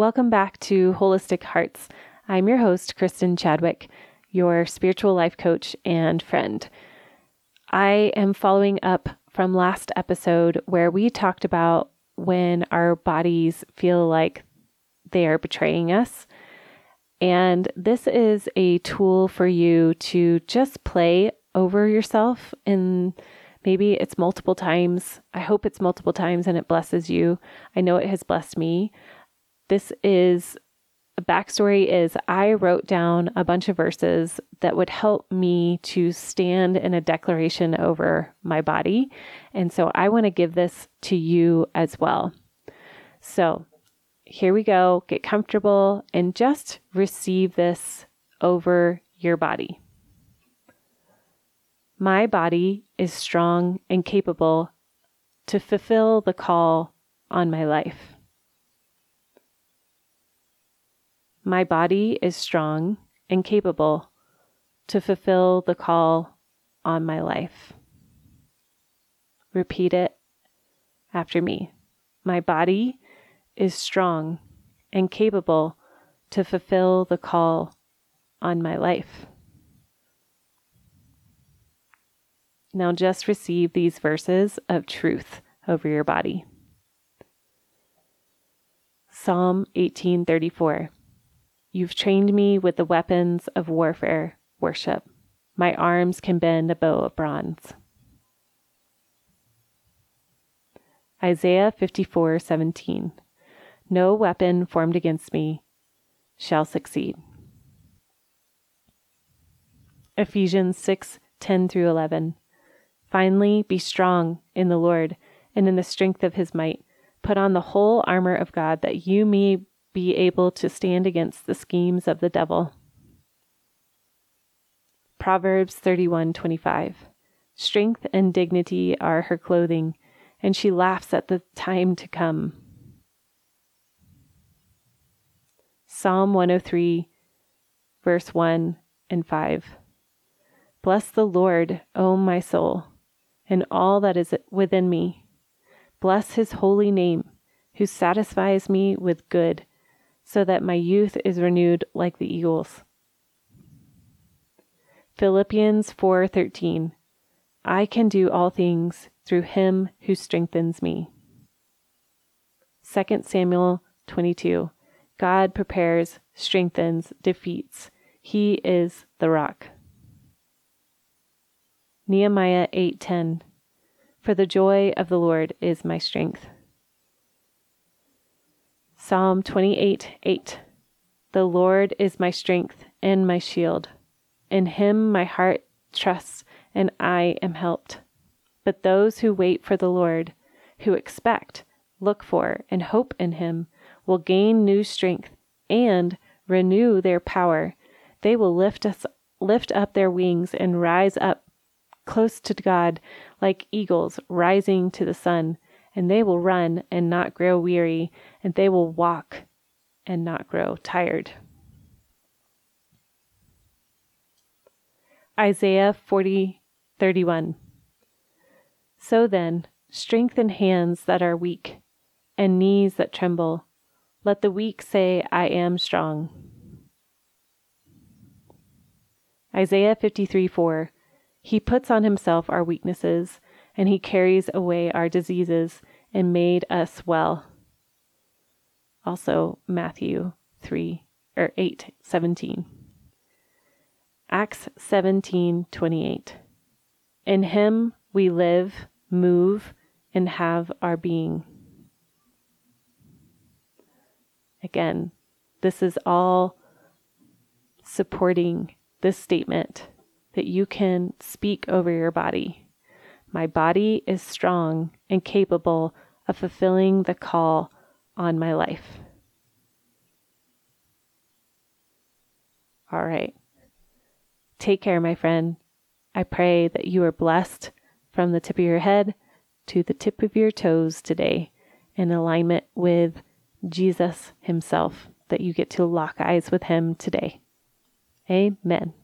Welcome back to Holistic Hearts. I'm your host, Kristin Chadwick, your spiritual life coach and friend. I am following up from last episode where we talked about when our bodies feel like they are betraying us. And this is a tool for you to just play over yourself and maybe it's multiple times. I hope it's multiple times and it blesses you. I know it has blessed me. This is a backstory is I wrote down a bunch of verses that would help me to stand in a declaration over my body. And so I want to give this to you as well. So here we go. Get comfortable and just receive this over your body. My body is strong and capable to fulfill the call on my life. My body is strong and capable to fulfill the call on my life. Repeat it after me. My body is strong and capable to fulfill the call on my life. Now just receive these verses of truth over your body. Psalm 1834 You've trained me with the weapons of warfare, worship. My arms can bend a bow of bronze. Isaiah 54:17 No weapon formed against me shall succeed. Ephesians 6:10 through 11 Finally be strong in the Lord and in the strength of his might put on the whole armor of God that you may be able to stand against the schemes of the devil. Proverbs 31:25 Strength and dignity are her clothing, and she laughs at the time to come. Psalm 103 verse 1 and 5 Bless the Lord, O my soul, and all that is within me. Bless his holy name, who satisfies me with good so that my youth is renewed like the eagles. Philippians 4:13 I can do all things through him who strengthens me. 2 Samuel 22 God prepares, strengthens, defeats. He is the rock. Nehemiah 8:10 For the joy of the Lord is my strength. Psalm 28 8. The Lord is my strength and my shield. In him my heart trusts, and I am helped. But those who wait for the Lord, who expect, look for, and hope in him, will gain new strength and renew their power. They will lift us lift up their wings and rise up close to God like eagles rising to the sun and they will run and not grow weary, and they will walk and not grow tired. Isaiah 40:31 So then, strengthen hands that are weak and knees that tremble. Let the weak say, I am strong. Isaiah 53:4 He puts on himself our weaknesses and he carries away our diseases and made us well. Also Matthew 3 or 8:17. Acts 17:28. In him we live, move, and have our being. Again, this is all supporting this statement that you can speak over your body. My body is strong and capable of fulfilling the call on my life. All right. Take care, my friend. I pray that you are blessed from the tip of your head to the tip of your toes today in alignment with Jesus Himself, that you get to lock eyes with Him today. Amen.